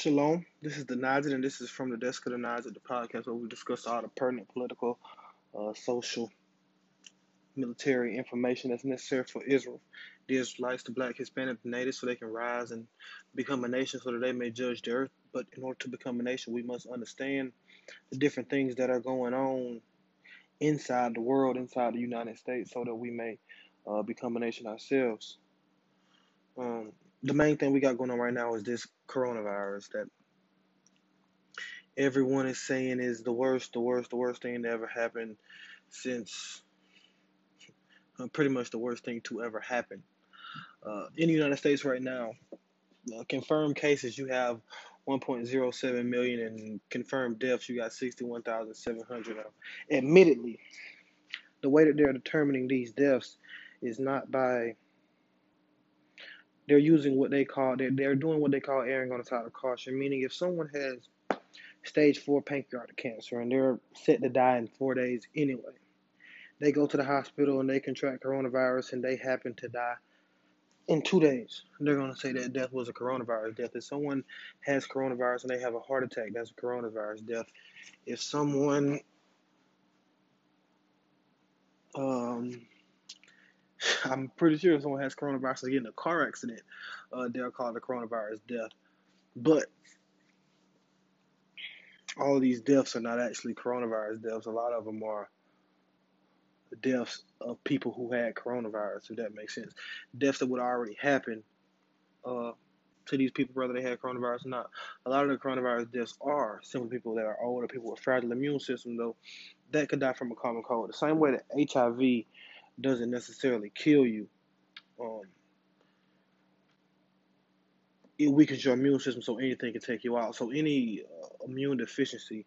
Shalom. This is the Najid, and this is from the desk of the Najid, the podcast where we discuss all the pertinent political, uh, social, military information that's necessary for Israel, the Israelites, the Black, Hispanic, the Natives, so they can rise and become a nation, so that they may judge the earth. But in order to become a nation, we must understand the different things that are going on inside the world, inside the United States, so that we may uh, become a nation ourselves. Um, the main thing we got going on right now is this coronavirus that everyone is saying is the worst, the worst, the worst thing that ever happened since uh, pretty much the worst thing to ever happen. Uh, in the United States right now, uh, confirmed cases you have 1.07 million, and confirmed deaths you got 61,700. Admittedly, the way that they're determining these deaths is not by they're using what they call they're, they're doing what they call erring on the side of caution meaning if someone has stage four pancreatic cancer and they're set to die in four days anyway they go to the hospital and they contract coronavirus and they happen to die in two days. They're going to say that death was a coronavirus death. If someone has coronavirus and they have a heart attack that's a coronavirus death. If someone um, I'm pretty sure if someone has coronavirus and get in a car accident, uh, they'll call it a coronavirus death. But all of these deaths are not actually coronavirus deaths. A lot of them are deaths of people who had coronavirus, if that makes sense. Deaths that would already happen uh, to these people, whether they had coronavirus or not. A lot of the coronavirus deaths are simply people that are older, people with fragile immune system, though, that could die from a common cold. The same way that HIV doesn't necessarily kill you. Um, it weakens your immune system, so anything can take you out. So any uh, immune deficiency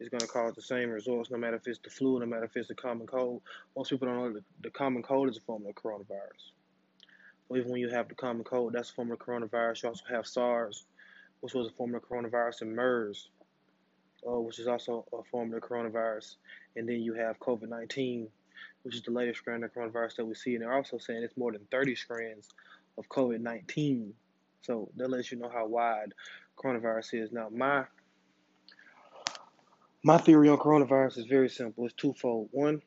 is going to cause the same results, no matter if it's the flu, no matter if it's the common cold. Most people don't know that the common cold is a form of coronavirus. So even when you have the common cold, that's a form of coronavirus. You also have SARS, which was a form of coronavirus, and MERS, uh, which is also a form of the coronavirus. And then you have COVID 19, which is the latest strand of coronavirus that we see. And they're also saying it's more than 30 strands of COVID 19. So that lets you know how wide coronavirus is. Now, my my theory on coronavirus is very simple. It's twofold. One,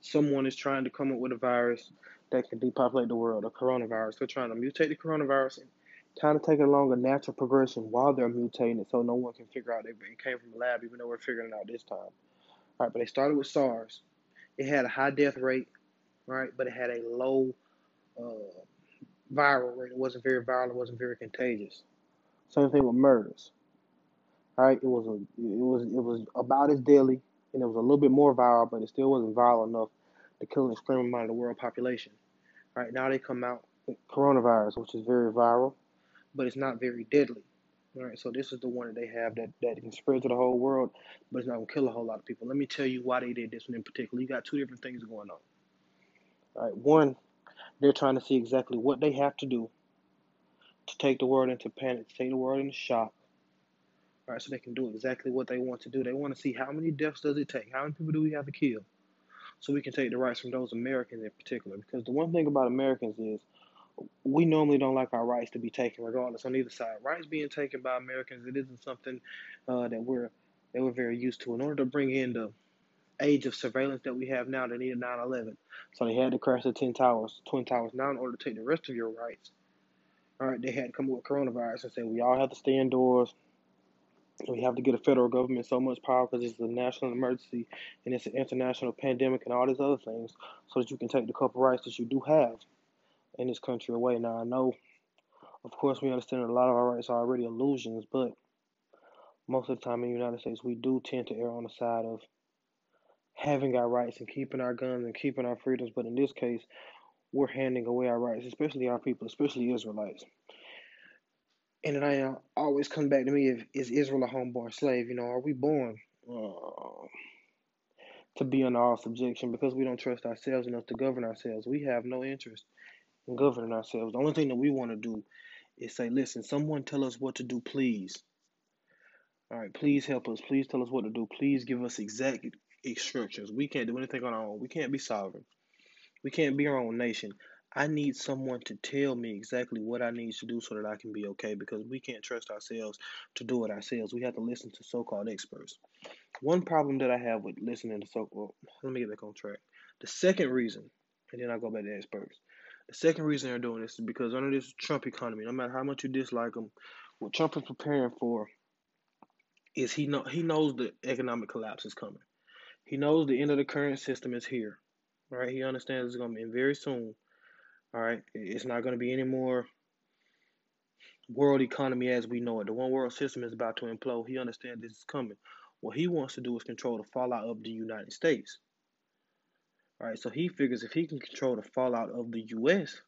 someone is trying to come up with a virus that can depopulate the world, a coronavirus. They're trying to mutate the coronavirus and kind of take it along a natural progression while they're mutating it so no one can figure out it came from a lab, even though we're figuring it out this time. Right, but they started with SARS. It had a high death rate, right? But it had a low uh, viral rate. It wasn't very viral. It wasn't very contagious. Same thing with MERS. All right, it was a, it was it was about as deadly, and it was a little bit more viral, but it still wasn't viral enough to kill an extreme amount of the world population. All right, now they come out with coronavirus, which is very viral, but it's not very deadly. All right, so this is the one that they have that, that can spread to the whole world, but it's not gonna kill a whole lot of people. Let me tell you why they did this one in particular. You got two different things going on. All right, one, they're trying to see exactly what they have to do to take the world into panic, to take the world into shock. All right, so they can do exactly what they want to do. They want to see how many deaths does it take, how many people do we have to kill, so we can take the rights from those Americans in particular. Because the one thing about Americans is we normally don't like our rights to be taken, regardless on either side. Rights being taken by Americans, it isn't something uh, that we're that we're very used to. In order to bring in the age of surveillance that we have now, they needed 9/11, so they had to crash the Twin Towers, Twin Towers. Now, in order to take the rest of your rights, all right, they had to come up with coronavirus and say we all have to stay indoors. We have to get a federal government so much power because it's a national emergency and it's an international pandemic and all these other things, so that you can take the couple rights that you do have in this country away. Now I know, of course, we understand a lot of our rights are already illusions, but most of the time in the United States, we do tend to err on the side of having our rights and keeping our guns and keeping our freedoms. But in this case, we're handing away our rights, especially our people, especially Israelites. And then I uh, always come back to me: if is Israel a homeborn slave? You know, are we born uh, to be under our subjection because we don't trust ourselves enough to govern ourselves? We have no interest governing ourselves. The only thing that we want to do is say, listen, someone tell us what to do, please. All right, please help us. Please tell us what to do. Please give us exact instructions. We can't do anything on our own. We can't be sovereign. We can't be our own nation. I need someone to tell me exactly what I need to do so that I can be okay because we can't trust ourselves to do it ourselves. We have to listen to so called experts. One problem that I have with listening to so well, let me get back on track. The second reason, and then I'll go back to experts. The second reason they're doing this is because under this Trump economy, no matter how much you dislike him, what Trump is preparing for is he know he knows the economic collapse is coming. He knows the end of the current system is here. Right? He understands it's gonna be very soon. All right. It's not gonna be any more world economy as we know it. The one world system is about to implode. He understands this is coming. What he wants to do is control the fallout of the United States. All right, so he figures if he can control the fallout of the U.S.,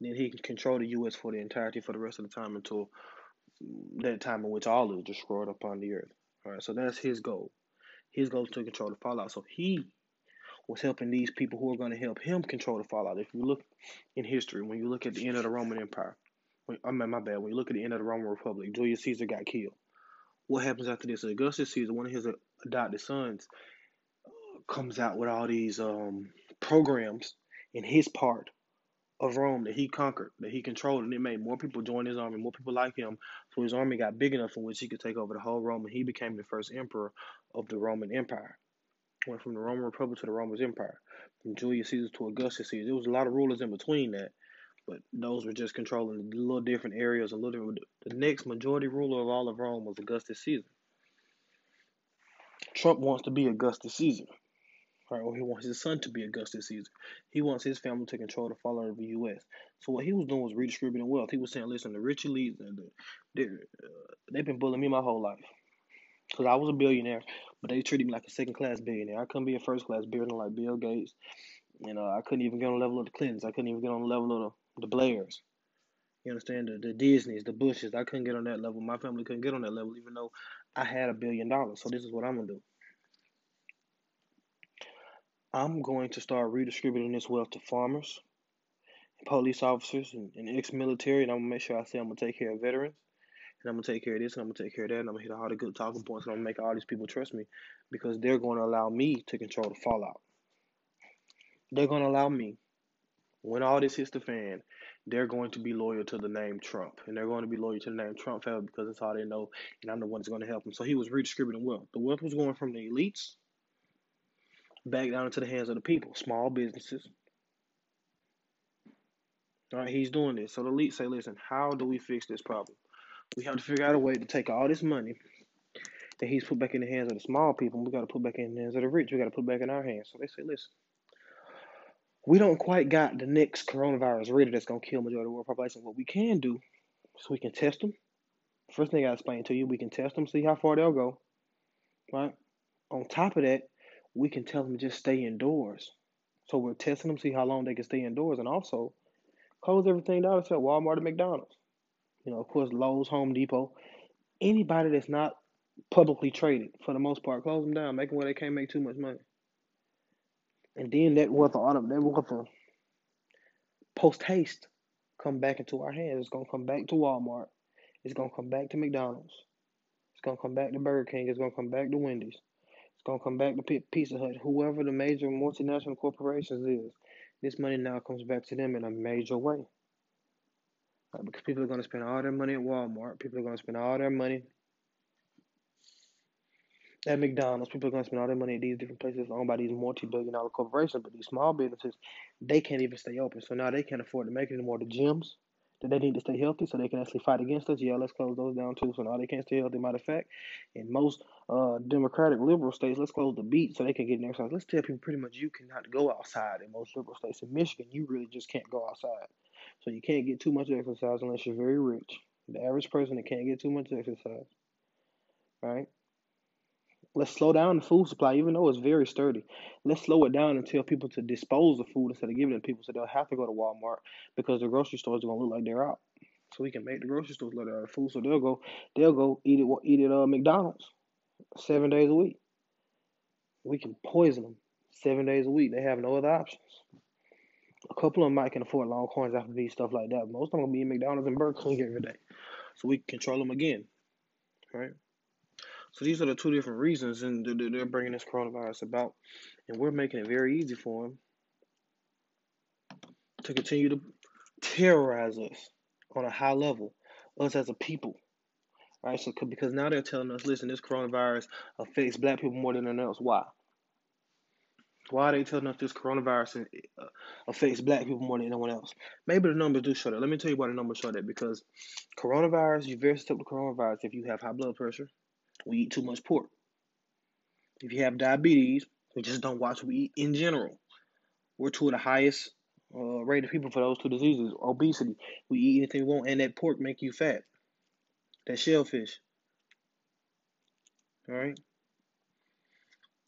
then he can control the U.S. for the entirety for the rest of the time until that time in which all is destroyed upon the earth. All right, so that's his goal. His goal is to control the fallout. So he was helping these people who are going to help him control the fallout. If you look in history, when you look at the end of the Roman Empire, when, I mean, my bad, when you look at the end of the Roman Republic, Julius Caesar got killed. What happens after this? Augustus Caesar, one of his adopted sons, comes out with all these um, programs in his part of Rome that he conquered, that he controlled, and it made more people join his army, more people like him. So his army got big enough in which he could take over the whole Rome, and he became the first emperor of the Roman Empire. Went from the Roman Republic to the Roman Empire, from Julius Caesar to Augustus Caesar. There was a lot of rulers in between that, but those were just controlling a little different areas. A little. The next majority ruler of all of Rome was Augustus Caesar. Trump wants to be Augustus Caesar right? Or he wants his son to be Augustus Caesar. He wants his family to control the fallout of the U.S. So what he was doing was redistributing wealth. He was saying, "Listen, the rich elites, they, uh, they've been bullying me my whole life because I was a billionaire, but they treated me like a second class billionaire. I couldn't be a first class billionaire like Bill Gates. You know, I couldn't even get on the level of the Clintons. I couldn't even get on the level of the, the Blairs. You understand the, the Disneys, the Bushes. I couldn't get on that level. My family couldn't get on that level, even though I had a billion dollars. So this is what I'm gonna do. I'm going to start redistributing this wealth to farmers, police officers, and, and ex-military, and I'm gonna make sure I say I'm gonna take care of veterans, and I'm gonna take care of this, and I'm gonna take care of that, and I'm gonna hit all the good talking points, and I'm gonna make all these people trust me, because they're going to allow me to control the fallout. They're going to allow me, when all this hits the fan, they're going to be loyal to the name Trump, and they're going to be loyal to the name Trump because that's all they know, and I'm the one that's going to help them. So he was redistributing wealth. The wealth was going from the elites back down into the hands of the people, small businesses. All right, he's doing this. So the elite say, listen, how do we fix this problem? We have to figure out a way to take all this money that he's put back in the hands of the small people. We got to put back in the hands of the rich. We got to put back in our hands. So they say, listen, we don't quite got the next coronavirus ready that's going to kill majority of the world population. What we can do so we can test them. First thing I explain to you, we can test them, see how far they'll go. Right? On top of that, we can tell them just stay indoors. So we're testing them, see how long they can stay indoors, and also close everything down except Walmart and McDonald's. You know, of course, Lowe's, Home Depot, anybody that's not publicly traded, for the most part, close them down, make them where they can't make too much money. And then that worth of that worth of post haste come back into our hands. It's gonna come back to Walmart. It's gonna come back to McDonald's. It's gonna come back to Burger King. It's gonna come back to Wendy's gonna come back to Pizza Hut, whoever the major multinational corporations is. This money now comes back to them in a major way. Right, because people are gonna spend all their money at Walmart. People are gonna spend all their money at McDonald's. People are gonna spend all their money at these different places owned by these multi-billion dollar corporations. But these small businesses, they can't even stay open. So now they can't afford to make it anymore. The gyms, that they need to stay healthy so they can actually fight against us. Yeah, let's close those down too. So now they can't stay healthy. Matter of fact, in most uh, democratic liberal states, let's close the beach so they can get an exercise. Let's tell people pretty much you cannot go outside in most liberal states. In Michigan, you really just can't go outside. So you can't get too much exercise unless you're very rich. The average person that can't get too much exercise. Right? Let's slow down the food supply, even though it's very sturdy. Let's slow it down and tell people to dispose of food instead of giving it to people so they'll have to go to Walmart because the grocery stores are gonna look like they're out. So we can make the grocery stores look like food. So they'll go they'll go eat it eat it uh McDonald's seven days a week. We can poison them seven days a week. They have no other options. A couple of them might can afford Longhorns, Applebee's, stuff like that. Most of them gonna be in McDonald's and Burger King every day. So we can control them again. Right? So these are the two different reasons, and they're bringing this coronavirus about, and we're making it very easy for them to continue to terrorize us on a high level, us as a people. Right? So because now they're telling us, listen, this coronavirus affects black people more than anyone else. Why? Why are they telling us this coronavirus uh, affects black people more than anyone else? Maybe the numbers do show that. Let me tell you why the numbers show that. Because coronavirus, you're very susceptible to coronavirus if you have high blood pressure, we eat too much pork. If you have diabetes, we just don't watch what we eat in general. We're two of the highest uh, rate of people for those two diseases. Obesity, we eat anything we want, and that pork make you fat. That shellfish. All right.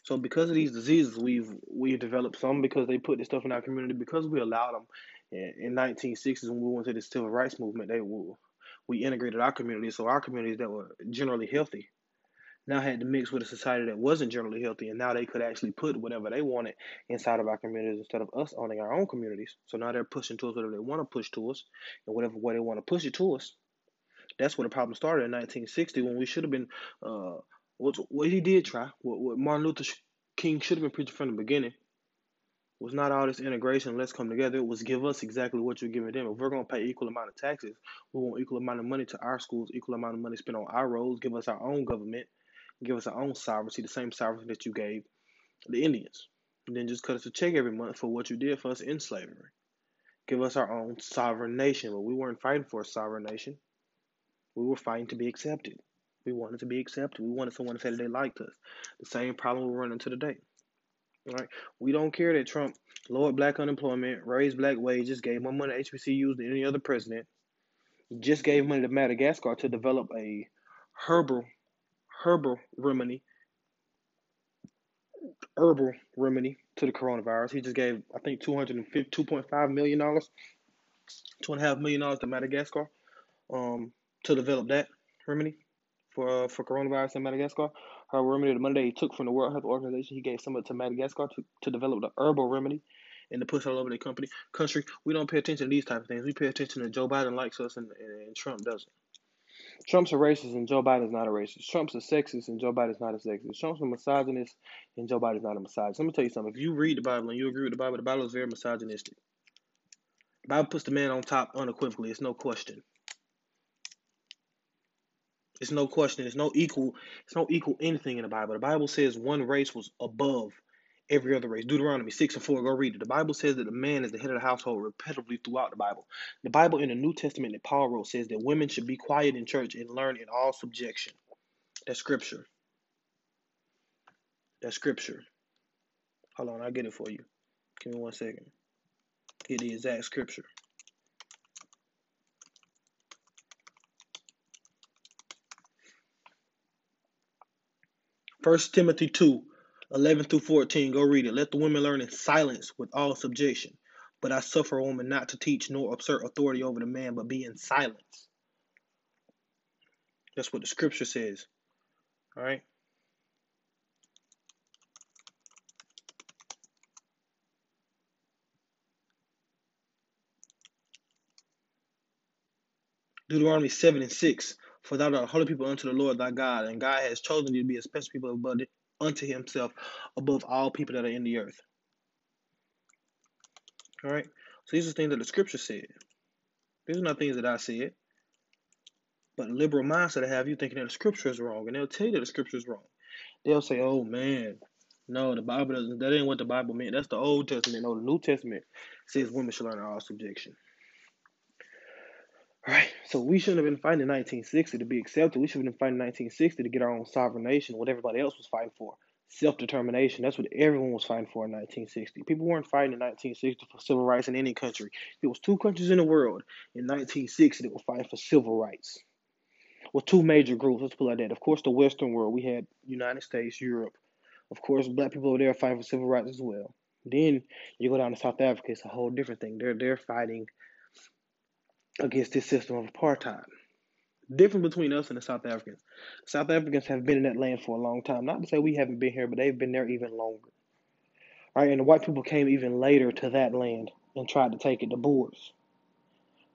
So because of these diseases, we've we've developed some because they put this stuff in our community because we allowed them. In, in 1960s, when we went to the civil rights movement, they were, we integrated our community, so our communities that were generally healthy now had to mix with a society that wasn't generally healthy, and now they could actually put whatever they wanted inside of our communities instead of us owning our own communities. So now they're pushing to us whatever they want to push to us, and whatever way they want to push it to us. That's where the problem started in 1960 when we should have been. Uh, what he did try, what, what Martin Luther King should have been preaching from the beginning, was not all this integration. Let's come together. It was give us exactly what you're giving them. If we're gonna pay equal amount of taxes, we want equal amount of money to our schools, equal amount of money spent on our roads. Give us our own government give us our own sovereignty, the same sovereignty that you gave the Indians. And then just cut us a check every month for what you did for us in slavery. Give us our own sovereign nation. But we weren't fighting for a sovereign nation. We were fighting to be accepted. We wanted to be accepted. We wanted someone to say that they liked us. The same problem we're running to today. All right. We don't care that Trump lowered black unemployment, raised black wages, gave more money to HBCUs than any other president. Just gave money to Madagascar to develop a herbal herbal remedy, herbal remedy to the coronavirus. He just gave, I think, two hundred and fifty, two point five million dollars, two and a half million dollars to Madagascar, um, to develop that remedy for uh, for coronavirus in Madagascar. Herbal remedy, the money he took from the World Health Organization, he gave some of it to Madagascar to, to develop the herbal remedy and to push all over the company country. We don't pay attention to these type of things. We pay attention to Joe Biden likes us and, and, and Trump doesn't. Trump's a racist and Joe Biden's not a racist. Trump's a sexist and Joe Biden's not a sexist. Trump's a misogynist and Joe Biden's not a misogynist. Let me tell you something. If you read the Bible and you agree with the Bible, the Bible is very misogynistic. The Bible puts the man on top unequivocally. It's no question. It's no question. It's no equal. It's no equal anything in the Bible. The Bible says one race was above every other race. Deuteronomy 6 and 4, go read it. The Bible says that the man is the head of the household repetitively throughout the Bible. The Bible in the New Testament that Paul wrote says that women should be quiet in church and learn in all subjection. That's scripture. That's scripture. Hold on, I'll get it for you. Give me one second. Get the exact scripture. First Timothy 2 11 through 14. Go read it. Let the women learn in silence with all subjection. But I suffer a woman not to teach nor assert authority over the man, but be in silence. That's what the scripture says. All right. Deuteronomy 7 and 6. For thou art a holy people unto the Lord thy God, and God has chosen you to be a special people above unto himself above all people that are in the earth. All right. So these are things that the scripture said. These are not things that I said. But liberal mindset to have you thinking that the scripture is wrong, and they'll tell you that the scripture is wrong. They'll say, "Oh man, no, the Bible doesn't. That ain't what the Bible meant. That's the Old Testament. No, the New Testament says women should learn all subjection." All right, so we shouldn't have been fighting in 1960 to be accepted. We should have been fighting in 1960 to get our own sovereign nation, what everybody else was fighting for. Self determination. That's what everyone was fighting for in 1960. People weren't fighting in 1960 for civil rights in any country. There was two countries in the world in 1960 that were fighting for civil rights. Well, two major groups. Let's put it like that. Of course, the Western world. We had United States, Europe. Of course, black people over there fighting for civil rights as well. Then you go down to South Africa. It's a whole different thing. They're they're fighting against this system of apartheid. Different between us and the South Africans. South Africans have been in that land for a long time. Not to say we haven't been here, but they've been there even longer. Right, and the white people came even later to that land and tried to take it, the Boers.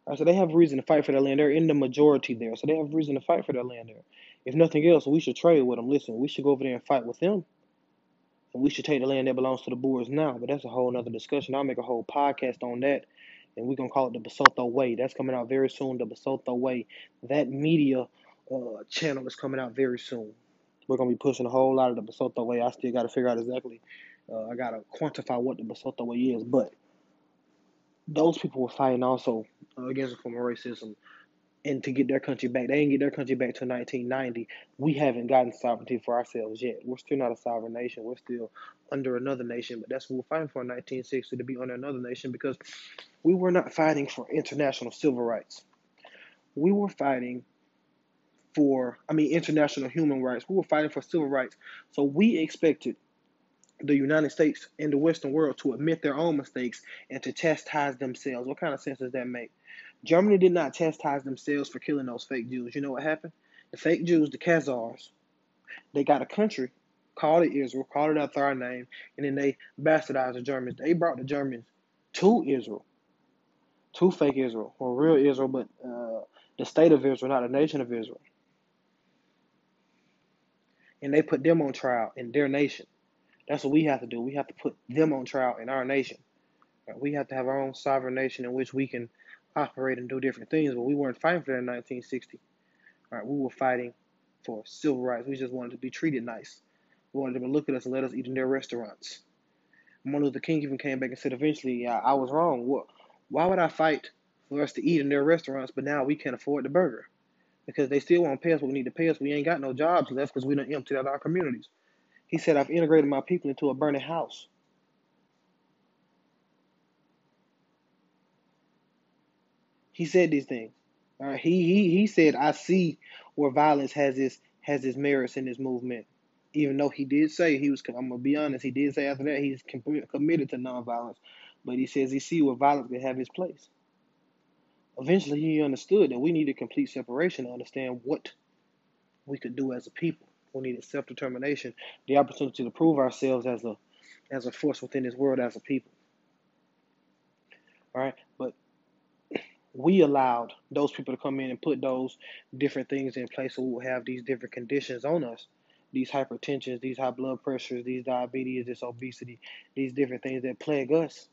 Right, so they have reason to fight for their land. They're in the majority there, so they have reason to fight for their land there. If nothing else, we should trade with them. Listen, we should go over there and fight with them. And we should take the land that belongs to the Boers now. But that's a whole other discussion. I'll make a whole podcast on that and we're gonna call it the Basotho Way. That's coming out very soon. The Basotho Way. That media uh, channel is coming out very soon. We're gonna be pushing a whole lot of the Basotho Way. I still got to figure out exactly. Uh, I gotta quantify what the Basotho Way is, but those people were fighting also uh, against of racism and to get their country back. They didn't get their country back till 1990. We haven't gotten sovereignty for ourselves yet. We're still not a sovereign nation. We're still under another nation, but that's what we're fighting for in 1960 to be under another nation because we were not fighting for international civil rights. We were fighting for, I mean, international human rights. We were fighting for civil rights. So we expected the United States and the Western world to admit their own mistakes and to chastise themselves. What kind of sense does that make? Germany did not chastise themselves for killing those fake Jews. You know what happened? The fake Jews, the Khazars, they got a country, called it Israel, called it after our name, and then they bastardized the Germans. They brought the Germans to Israel, to fake Israel, or real Israel, but uh, the state of Israel, not the nation of Israel. And they put them on trial in their nation. That's what we have to do. We have to put them on trial in our nation. We have to have our own sovereign nation in which we can operate and do different things, but we weren't fighting for that in 1960. All right, we were fighting for civil rights. We just wanted to be treated nice. We wanted them to look at us and let us eat in their restaurants. Martin Luther King even came back and said, eventually, I, I was wrong. What, why would I fight for us to eat in their restaurants, but now we can't afford the burger? Because they still won't pay us what we need to pay us. We ain't got no jobs left because we done emptied out our communities. He said, I've integrated my people into a burning house. He said these things. All right. He he he said, I see where violence has its has its merits in this movement. Even though he did say he was, I'm gonna be honest, he did say after that he's committed to nonviolence, but he says he see where violence can have its place. Eventually, he understood that we needed complete separation to understand what we could do as a people. We needed self determination, the opportunity to prove ourselves as a as a force within this world as a people. All right, but we allowed those people to come in and put those different things in place so we will have these different conditions on us. These hypertensions these high blood pressures these diabetes this obesity these different things that plague us.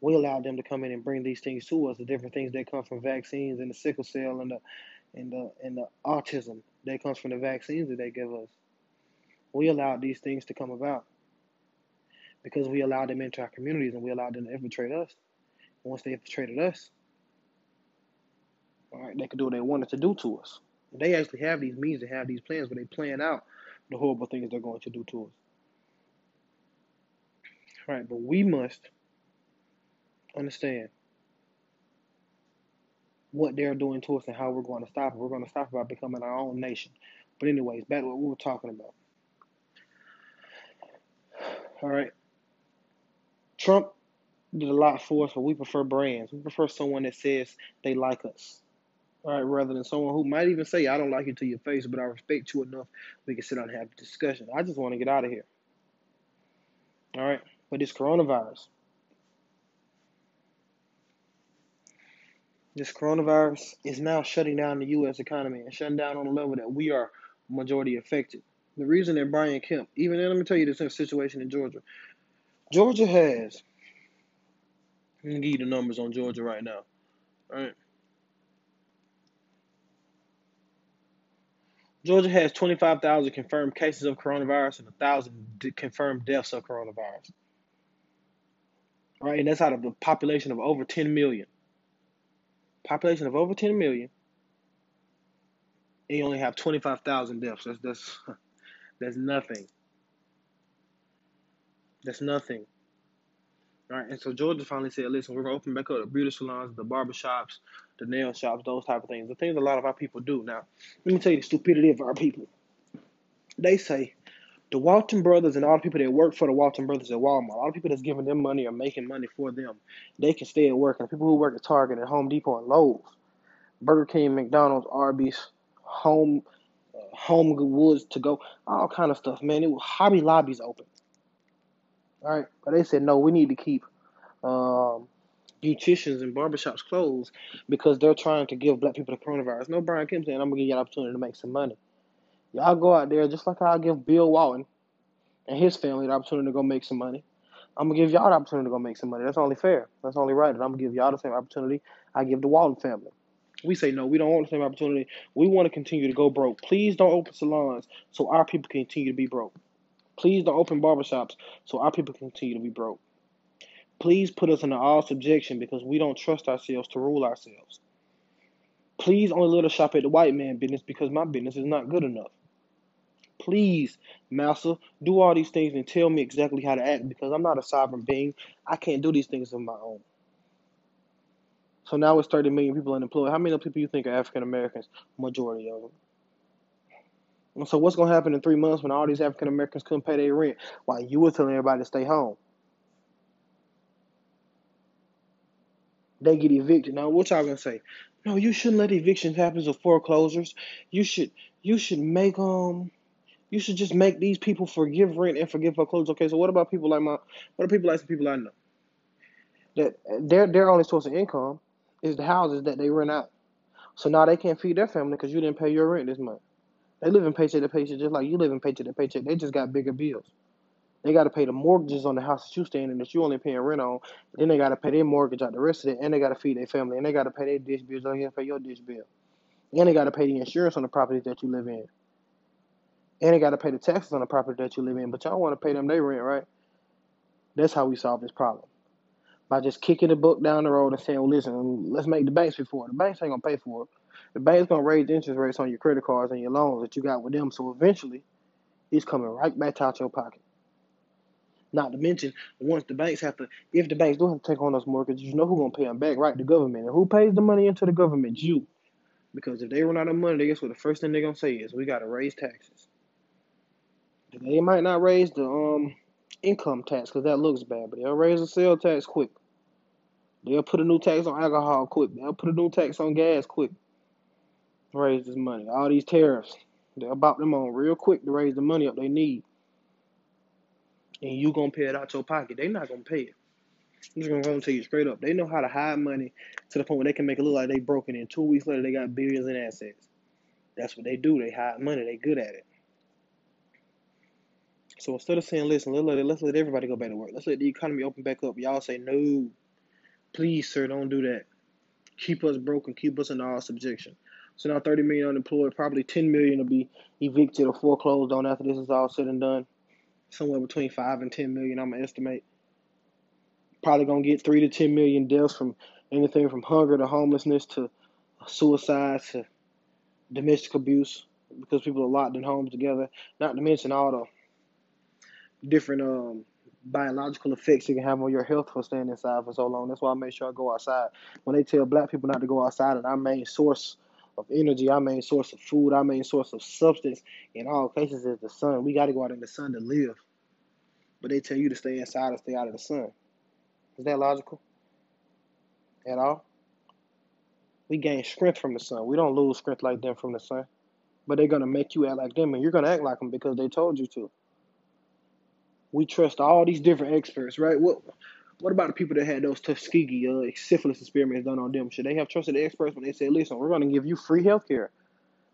We allowed them to come in and bring these things to us the different things that come from vaccines and the sickle cell and the and the and the autism that comes from the vaccines that they give us. We allowed these things to come about because we allowed them into our communities and we allowed them to infiltrate us. Once they infiltrated us all right, they could do what they wanted to do to us. They actually have these means and have these plans, but they plan out the horrible things they're going to do to us. All right, but we must understand what they're doing to us and how we're going to stop it. We're going to stop it by becoming our own nation. But anyways, back to what we were talking about. All right. Trump did a lot for us, but we prefer brands. We prefer someone that says they like us. Right, rather than someone who might even say, I don't like you to your face, but I respect you enough, we can sit down and have a discussion. I just want to get out of here. All right, but this coronavirus, this coronavirus is now shutting down the U.S. economy and shutting down on a level that we are majority affected. The reason that Brian Kemp, even let me tell you this situation in Georgia. Georgia has, let me give you the numbers on Georgia right now. All right. Georgia has 25,000 confirmed cases of coronavirus and 1,000 confirmed deaths of coronavirus. Right, and that's out of a population of over 10 million. Population of over 10 million, and you only have 25,000 deaths. That's that's that's nothing. That's nothing. All right, and so Georgia finally said, "Listen, we're gonna open back up the beauty salons, the barber shops, the nail shops, those type of things. The things a lot of our people do. Now, let me tell you the stupidity of our people. They say the Walton brothers and all the people that work for the Walton brothers at Walmart, all the people that's giving them money or making money for them, they can stay at work. And people who work at Target and Home Depot and Lowe's, Burger King, McDonald's, Arby's, Home, uh, Home Woods to go, all kind of stuff, man. It was Hobby Lobby's open. All right, but they said no, we need to keep um, beauticians and barbershops closed because they're trying to give black people the coronavirus. No, Brian Kemp saying, I'm going to give you an opportunity to make some money. Y'all go out there just like I'll give Bill Walton and his family the opportunity to go make some money. I'm gonna give y'all the opportunity to go make some money. That's only fair. That's only right. And I'm gonna give y'all the same opportunity I give the Walton family. We say no, we don't want the same opportunity. We want to continue to go broke. Please don't open salons so our people continue to be broke. Please don't open barbershops so our people continue to be broke. Please put us under all subjection because we don't trust ourselves to rule ourselves. Please only let us shop at the white man business because my business is not good enough. Please, Massa, do all these things and tell me exactly how to act because I'm not a sovereign being. I can't do these things on my own. So now it's 30 million people unemployed. How many people you think are African Americans? Majority of them. And so what's to happen in three months when all these African Americans couldn't pay their rent while you were telling everybody to stay home? They get evicted. Now what y'all gonna say? No, you shouldn't let evictions happen to foreclosures. You should you should make um you should just make these people forgive rent and forgive foreclosures. Okay, so what about people like my what are people like some people I know? That their their only source of income is the houses that they rent out. So now they can't feed their family because you didn't pay your rent this month. They live in paycheck to paycheck just like you live in paycheck to paycheck. They just got bigger bills. They got to pay the mortgages on the house that you staying in that you only paying rent on. Then they got to pay their mortgage out the rest of it, and they got to feed their family, and they got to pay their dish bills. Don't even pay your dish bill, and they got to pay the insurance on the property that you live in, and they got to pay the taxes on the property that you live in. But y'all want to pay them their rent, right? That's how we solve this problem by just kicking the book down the road and saying, well, listen, let's make the banks pay for it. The banks ain't to pay for it. The bank's to raise interest rates on your credit cards and your loans that you got with them. So eventually, it's coming right back out your pocket. Not to mention, once the banks have to, if the banks do have to take on those mortgages, you know who's going to pay them back, right? The government. And who pays the money into the government? You. Because if they run out of money, guess what the first thing they're going to say is, we got to raise taxes. They might not raise the um income tax because that looks bad, but they'll raise the sales tax quick. They'll put a new tax on alcohol quick. They'll put a new tax on gas quick. Raise this money. All these tariffs, they'll bop them on real quick to raise the money up they need. And you gonna pay it out your pocket. They not gonna pay it. I'm just gonna tell you straight up. They know how to hide money to the point where they can make it look like they broken in. Two weeks later, they got billions in assets. That's what they do. They hide money. They good at it. So instead of saying, listen, let's let, let's let everybody go back to work. Let's let the economy open back up. Y'all say, no, please, sir, don't do that. Keep us broken. Keep us in all subjection. So now 30 million unemployed, probably 10 million will be evicted or foreclosed on after this is all said and done. Somewhere between 5 and 10 million, I'm to estimate. Probably to get 3 to 10 million deaths from anything from hunger to homelessness to suicide to domestic abuse because people are locked in homes together. Not to mention all the different um, biological effects it can have on your health for staying inside for so long. That's why I make sure I go outside. When they tell black people not to go outside, and our main source of energy, our main source of food, our main source of substance in all cases is the sun. We got to go out in the sun to live. But they tell you to stay inside and stay out of the sun. Is that logical? At all? We gain strength from the sun. We don't lose strength like them from the sun. But they're going to make you act like them, and you're going to act like them because they told you to we trust all these different experts, right? What what about the people that had those Tuskegee uh, syphilis experiments done on them? Should they have trusted the experts when they said, "Listen, we're going to give you free health care"?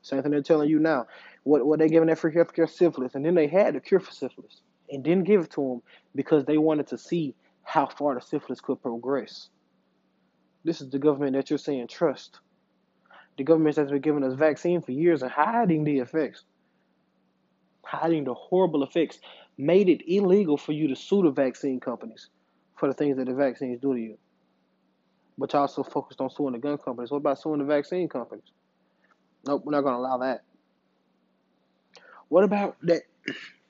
Same thing they're telling you now. What what they giving that free health care syphilis, and then they had the cure for syphilis and didn't give it to them because they wanted to see how far the syphilis could progress. This is the government that you're saying trust. The government has been giving us vaccine for years and hiding the effects, hiding the horrible effects made it illegal for you to sue the vaccine companies for the things that the vaccines do to you. But y'all so focused on suing the gun companies. What about suing the vaccine companies? Nope, we're not going to allow that. What about that?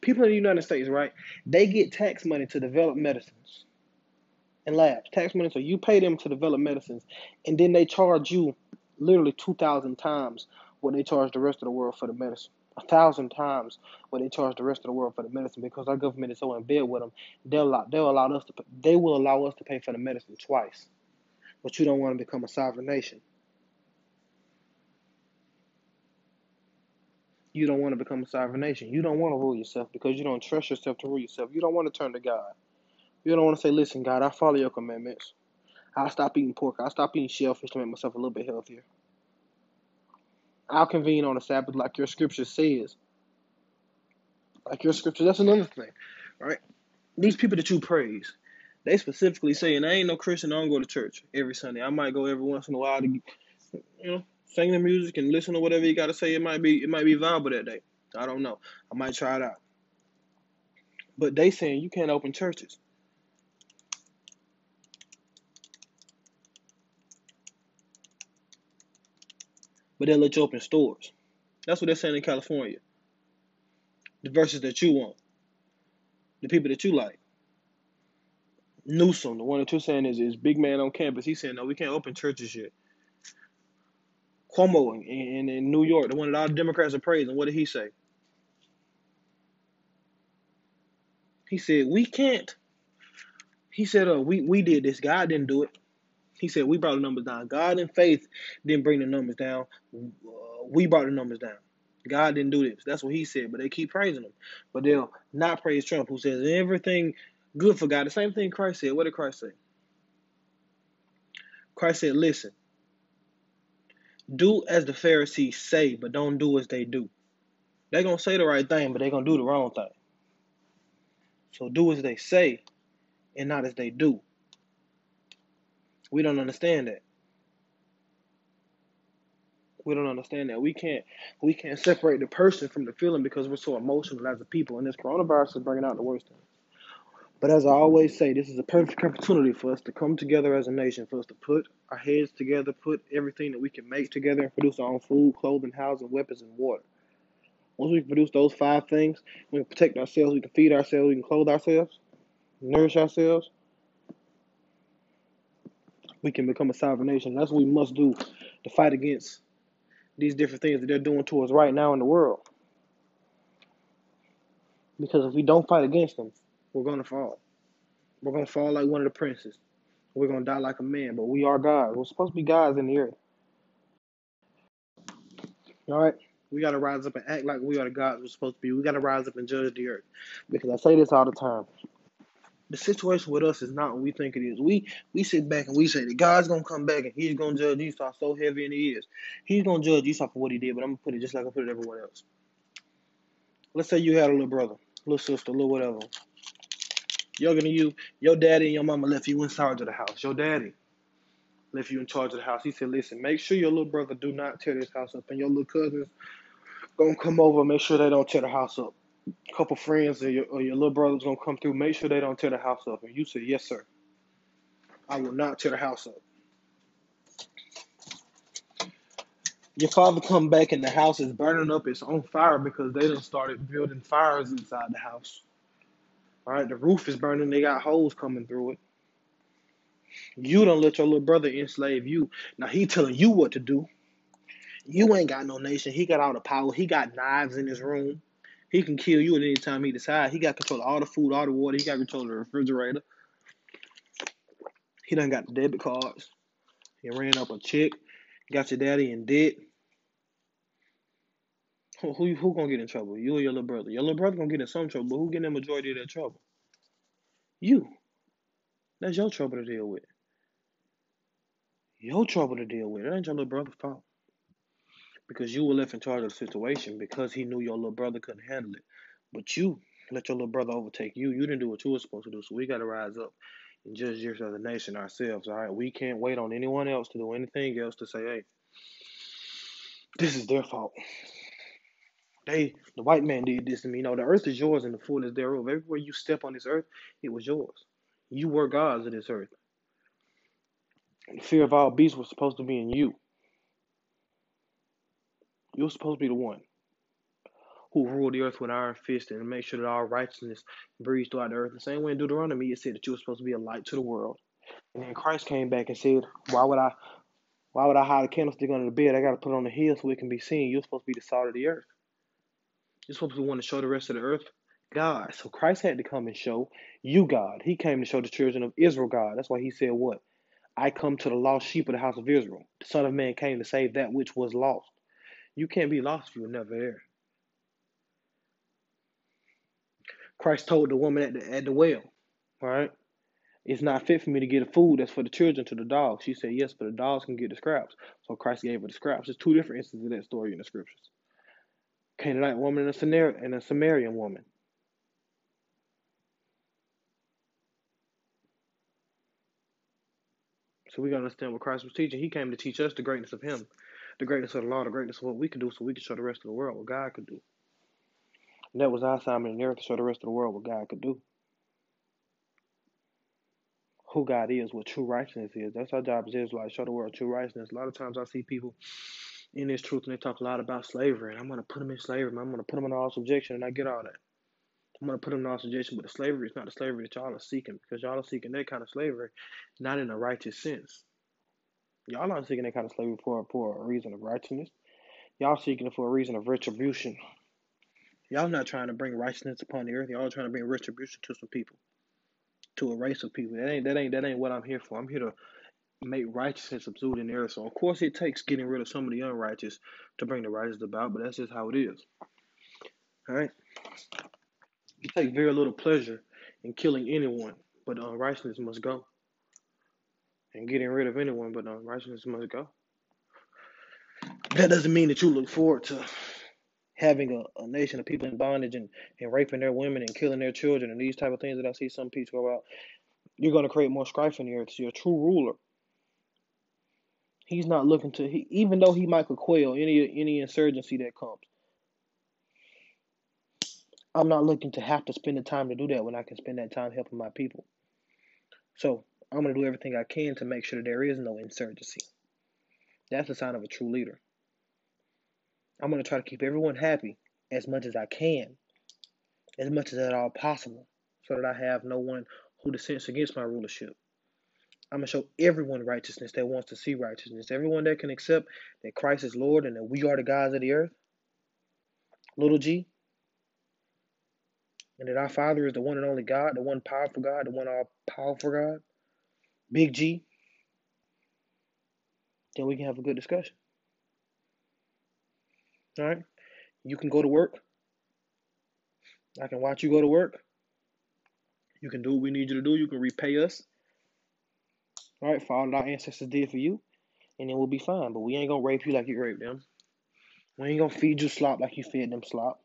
People in the United States, right? They get tax money to develop medicines and labs. Tax money, so you pay them to develop medicines, and then they charge you literally 2,000 times what they charge the rest of the world for the medicine a thousand times what they charge the rest of the world for the medicine because our government is so in bed with them. They'll allow, they'll allow us to they will allow us to pay for the medicine twice, but you don't want to become a sovereign nation. You don't want to become a sovereign nation. You don't want to rule yourself because you don't trust yourself to rule yourself. You don't want to turn to God. You don't want to say, "Listen, God, I follow your commandments. I'll stop eating pork. I'll stop eating shellfish to make myself a little bit healthier." I'll convene on the Sabbath like your scripture says. Like your scripture, that's another thing, right? These people that you praise, They specifically saying, I ain't no Christian, I don't go to church every Sunday. I might go every once in a while to, you know, sing the music and listen to whatever you got to say. It might be, it might be viable that day. I don't know. I might try it out. But they saying you can't open churches. But they'll let you open stores. That's what they're saying in California. The verses that you want. The people that you like. Newsom, the one that you're saying is, is big man on campus. He's saying, no, we can't open churches yet. Cuomo in, in, in New York, the one that all the Democrats are praising, what did he say? He said, we can't. He said, uh, we, we did this. God didn't do it. He said, we brought the numbers down. God and faith didn't bring the numbers down. Uh, we brought the numbers down. God didn't do this. That's what he said, but they keep praising him. But they'll not praise Trump, who says everything good for God. The same thing Christ said. What did Christ say? Christ said, listen, do as the Pharisees say, but don't do as they do. They're going to say the right thing, but they're going to do the wrong thing. So do as they say and not as they do. We don't understand that. We don't understand that. We can't we can't separate the person from the feeling because we're so emotional as a people, and this coronavirus is bringing out the worst things. But as I always say, this is a perfect opportunity for us to come together as a nation, for us to put our heads together, put everything that we can make together, and produce our own food, clothing, housing, weapons, and water. Once we produce those five things, we can protect ourselves, we can feed ourselves, we can clothe ourselves, nourish ourselves. We can become a sovereign nation. That's what we must do to fight against these different things that they're doing to us right now in the world. Because if we don't fight against them, we're to fall. We're to fall like one of the princes. We're to die like a man, but we are God. We're supposed to be gods in the earth. All right? We got to rise up and act like we are the gods we're supposed to be. We got to rise up and judge the earth. Because I say this all the time. The situation with us is not what we think it is. We we sit back and we say that God's gonna come back and He's gonna judge Esau so heavy, and He is. He's gonna judge Esau for what he did, but I'm gonna put it just like I put it everyone else. Let's say you had a little brother, little sister, little whatever, younger than you. Your daddy and your mama left you in charge of the house. Your daddy left you in charge of the house. He said, "Listen, make sure your little brother do not tear this house up, and your little cousins gonna come over. Make sure they don't tear the house up." A couple friends or your, or your little brother's gonna come through. Make sure they don't tear the house up. And you said, "Yes, sir. I will not tear the house up." Your father come back and the house is burning up. It's on fire because they done started building fires inside the house. All right, the roof is burning. They got holes coming through it. You don't let your little brother enslave you. Now he telling you what to do. You ain't got no nation. He got all the power. He got knives in his room. He can kill you at any time he decides. He got control of all the food, all the water. He got control of the refrigerator. He done got the debit cards. He ran up a check. Got your daddy in debt. Who, who gonna get in trouble? You or your little brother? Your little brother gonna get in some trouble, but who getting the majority of that trouble? You. That's your trouble to deal with. Your trouble to deal with. It ain't your little brother's fault. Because you were left in charge of the situation because he knew your little brother couldn't handle it. But you let your little brother overtake you. You didn't do what you were supposed to do. So we got to rise up and judge this as a nation ourselves. All right. We can't wait on anyone else to do anything else to say, hey, this is their fault. They, the white man did this to me. No, the earth is yours and the fullness thereof. Everywhere you step on this earth, it was yours. You were gods of this earth. The fear of all beasts was supposed to be in you. You were supposed to be the one who ruled the earth with iron fist and make sure that all righteousness breathes throughout the earth. The same way in Deuteronomy it said that you were supposed to be a light to the world. And then Christ came back and said, Why would I why would I hide a candlestick under the bed? I gotta put it on the hill so it can be seen. You're supposed to be the salt of the earth. You're supposed to want to show the rest of the earth God. So Christ had to come and show you God. He came to show the children of Israel God. That's why he said what? I come to the lost sheep of the house of Israel. The Son of Man came to save that which was lost. You can't be lost if you're never there. Christ told the woman at the at the well, right? it's not fit for me to get the food that's for the children to the dogs. She said yes, but the dogs can get the scraps. So Christ gave her the scraps. There's two different instances of that story in the scriptures. Canaanite woman and a Samaritan and a Samaritan woman. So we gotta understand what Christ was teaching. He came to teach us the greatness of Him, the greatness of the law, the greatness of what we can do, so we can show the rest of the world what God could do. And that was our assignment in the earth to show the rest of the world what God could do. Who God is, what true righteousness is. That's our job as Israelites, show the world true righteousness. A lot of times I see people in this truth and they talk a lot about slavery, and I'm gonna put them in slavery, I'm gonna put them in all subjection, and I get all that. I'm gonna put them in all subjection, but the slavery is not the slavery that y'all are seeking, because y'all are seeking that kind of slavery, not in a righteous sense. Y'all aren't seeking that kind of slavery for for a reason of righteousness. Y'all seeking it for a reason of retribution. Y'all not trying to bring righteousness upon the earth. Y'all trying to bring retribution to some people, to a race of people. That ain't that ain't that ain't what I'm here for. I'm here to make righteousness absolute in the earth. So of course it takes getting rid of some of the unrighteous to bring the righteous about, but that's just how it is. All right. You take very little pleasure in killing anyone, but unrighteousness must go. And getting rid of anyone, but unrighteousness must go. That doesn't mean that you look forward to having a, a nation of people in bondage and, and raping their women and killing their children and these type of things that I see some people about, you're going to create more strife in the earth. So you're a true ruler. He's not looking to, he, even though he might quail any any insurgency that comes. I'm not looking to have to spend the time to do that when I can spend that time helping my people. So I'm to do everything I can to make sure that there is no insurgency. That's a sign of a true leader. I'm to try to keep everyone happy as much as I can, as much as at all possible, so that I have no one who dissents against my rulership. I'm going to show everyone righteousness that wants to see righteousness. Everyone that can accept that Christ is Lord and that we are the gods of the earth. Little g. And that our Father is the one and only God, the one powerful God, the one all powerful God. Big G. Then we can have a good discussion. All right. You can go to work. I can watch you go to work. You can do what we need you to do. You can repay us. Right, that our ancestors did for you. And then we'll be fine. But we ain't to rape you like you raped them. We ain't to feed you slop like you fed them slop.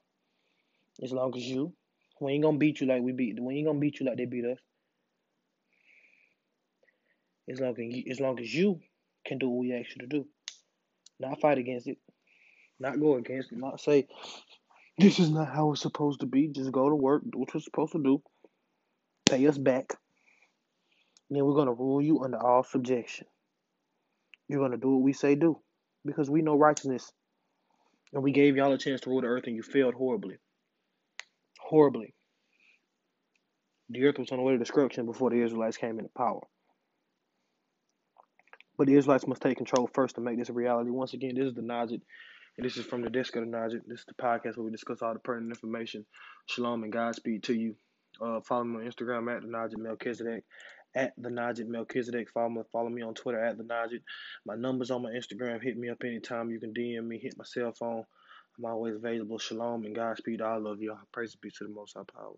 As long as you. We ain't to beat you like we beat We ain't to beat you like they beat us. As long as, you, as long as you can do what we ask you to do. Not fight against it. Not go against it. Not say, this is not how it's supposed to be. Just go to work, do what you're supposed to do, pay us back. Then we're going to rule you under all subjection. You're going to do what we say do because we know righteousness. And we gave y'all a chance to rule the earth and you failed horribly. Horribly. The earth was on the way to destruction before the Israelites came into power. But the Israelites must take control first to make this a reality. Once again, this is the Najid and this is from the desk of the Najid. This is the podcast where we discuss all the pertinent information. Shalom and Godspeed to you. Uh, follow me on Instagram at the Najid Melchizedek. At the Najit Melchizedek. Follow me, follow me on Twitter at the Najit. My number's on my Instagram. Hit me up anytime. You can DM me. Hit my cell phone. I'm always available. Shalom and Godspeed all of y'all. Praise be to the Most High Power.